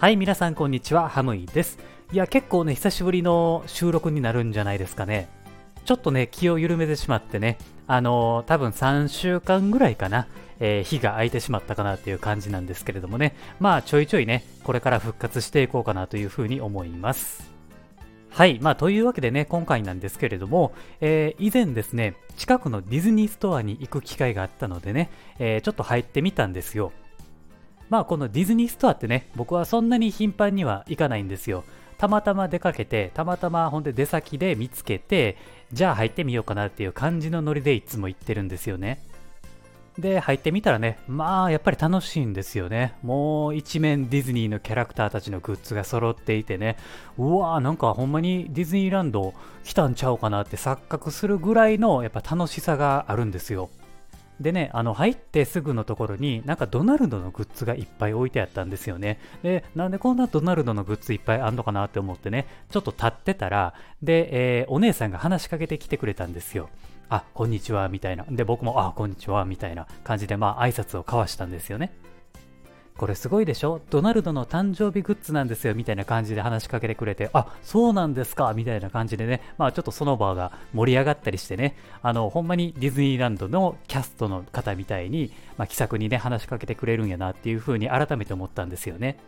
はい、皆さんこんにちは、ハムイです。いや、結構ね、久しぶりの収録になるんじゃないですかね。ちょっとね、気を緩めてしまってね、あのー、多分3週間ぐらいかな、えー、日が空いてしまったかなっていう感じなんですけれどもね、まあちょいちょいね、これから復活していこうかなというふうに思います。はい。まあ、というわけでね、今回なんですけれども、えー、以前ですね、近くのディズニーストアに行く機会があったのでね、えー、ちょっと入ってみたんですよ。まあこのディズニーストアってね、僕はそんなに頻繁には行かないんですよ。たまたま出かけて、たまたまほんで出先で見つけて、じゃあ入ってみようかなっていう感じのノリでいつも行ってるんですよね。で、入ってみたらね、まあやっぱり楽しいんですよね。もう一面ディズニーのキャラクターたちのグッズが揃っていてね、うわーなんかほんまにディズニーランド来たんちゃうかなって錯覚するぐらいのやっぱ楽しさがあるんですよ。でね、あの入ってすぐのところになんかドナルドのグッズがいっぱい置いてあったんですよね。で、なんでこんなドナルドのグッズいっぱいあんのかなって思ってね、ちょっと立ってたら、で、えー、お姉さんが話しかけてきてくれたんですよ。あ、こんにちは、みたいな。で、僕も、あ、こんにちは、みたいな感じで、まあ、挨拶を交わしたんですよね。これすごいでしょ？ドナルドの誕生日グッズなんですよみたいな感じで話しかけてくれて、あ、そうなんですか？みたいな感じでね、まあちょっとその場が盛り上がったりしてね、あの、ほんまにディズニーランドのキャストの方みたいに、まあ気さくにね、話しかけてくれるんやなっていう風に改めて思ったんですよね。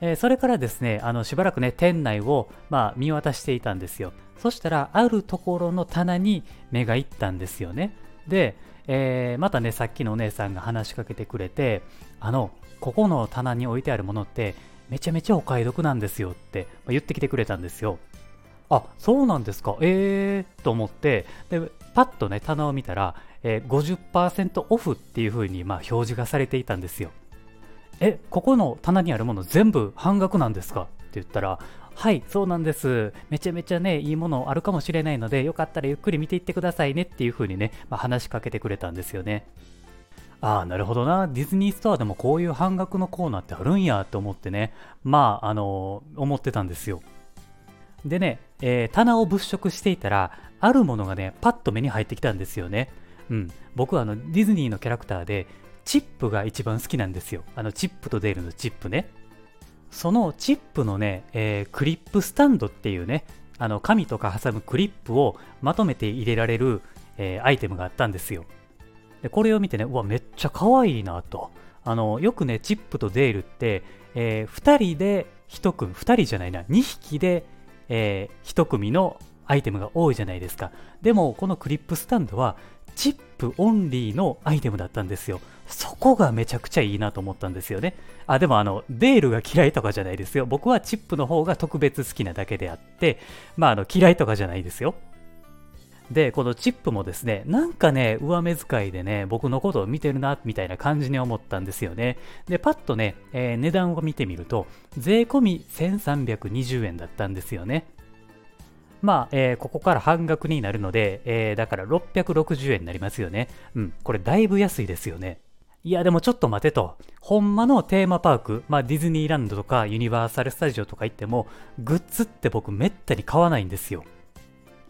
えー、それからですね、あの、しばらくね、店内を、まあ見渡していたんですよ。そしたら、あるところの棚に目がいったんですよね。で、えー、またね、さっきのお姉さんが話しかけてくれて、あの、ここの棚に置いてあるものってめちゃめちゃお買い得なんですよって言ってきてくれたんですよ。あ、そうなんですか。えーと思って、で、パッとね、棚を見たら、えー、50%オフっていう風にまあ表示がされていたんですよ。え、ここの棚にあるもの全部半額なんですか？って言ったら、はい、そうなんです。めちゃめちゃね、いいものあるかもしれないので、よかったらゆっくり見ていってくださいねっていう風にね、まあ、話しかけてくれたんですよね。ああ、なるほどな。ディズニーストアでもこういう半額のコーナーってあるんやと思ってね、まあ、あのー、思ってたんですよ。でね、えー、棚を物色していたら、あるものがね、パッと目に入ってきたんですよね。うん。僕はあの、ディズニーのキャラクターで、チップが一番好きなんですよ。あの、チップとデールのチップね。そのチップのね、えー、クリップスタンドっていうね、あの、紙とか挟むクリップをまとめて入れられる、えー、アイテムがあったんですよ。でこれを見てね、うわ、めっちゃ可愛いなと。あの、よくね、チップとデールって、えー、2人で1組、2人じゃないな、2匹で、えー、1組のアイテムが多いじゃないですか。でも、このクリップスタンドは、チップオンリーのアイテムだったんですよ。そこがめちゃくちゃいいなと思ったんですよね。あ、でもあの、デールが嫌いとかじゃないですよ。僕はチップの方が特別好きなだけであって、まああの、嫌いとかじゃないですよ。で、このチップもですね、なんかね、上目遣いでね、僕のことを見てるな、みたいな感じに思ったんですよね。で、パッとね、えー、値段を見てみると、税込み1320円だったんですよね。まあ、えー、ここから半額になるので、えー、だから660円になりますよね。うん、これだいぶ安いですよね。いや、でもちょっと待てと。ほんまのテーマパーク、まあディズニーランドとかユニバーサル・スタジオとか行っても、グッズって僕めったに買わないんですよ。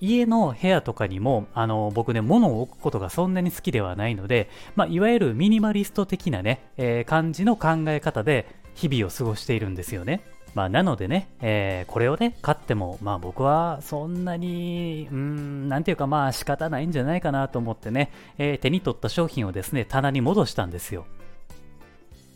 家の部屋とかにも、あの、僕ね、物を置くことがそんなに好きではないので、まあ、いわゆるミニマリスト的なね、えー、感じの考え方で日々を過ごしているんですよね。まあ、なのでね、えー、これをね、買っても、まあ僕はそんなに、うん、なんていうかまあ仕方ないんじゃないかなと思ってね、えー、手に取った商品をですね、棚に戻したんですよ。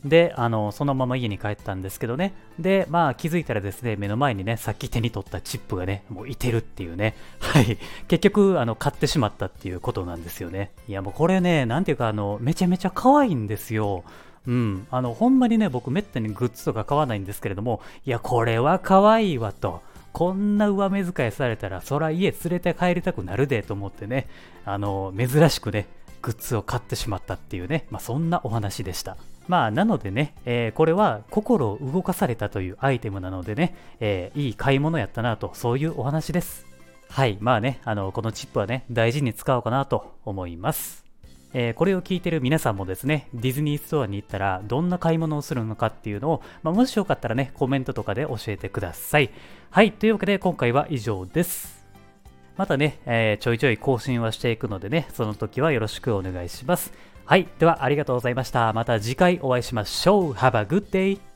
で、あの、そのまま家に帰ったんですけどね。で、まあ気づいたらですね、目の前にね、さっき手に取ったチップがね、もういてるっていうね。はい。結局、あの、買ってしまったっていうことなんですよね。いや、もうこれね、なんていうか、あの、めちゃめちゃ可愛いんですよ。うん。あの、ほんまにね、僕めったにグッズとか買わないんですけれども、いや、これは可愛いわと。こんな上目遣いされたら、そら家連れて帰りたくなるでと思ってね、あの、珍しくね、グッズを買ってしまったっていうね、まあ、そんなお話でした。まあ、なのでね、えー、これは心を動かされたというアイテムなのでね、えー、いい買い物やったなと、そういうお話です。はい、まあね、あの、このチップはね、大事に使おうかなと思います。えー、これを聞いてる皆さんもですね、ディズニーストアに行ったらどんな買い物をするのかっていうのを、まあ、もしよかったらね、コメントとかで教えてください。はい、というわけで今回は以上です。またね、えー、ちょいちょい更新はしていくのでね、その時はよろしくお願いします。はい。では、ありがとうございました。また次回お会いしましょう。Have a good day!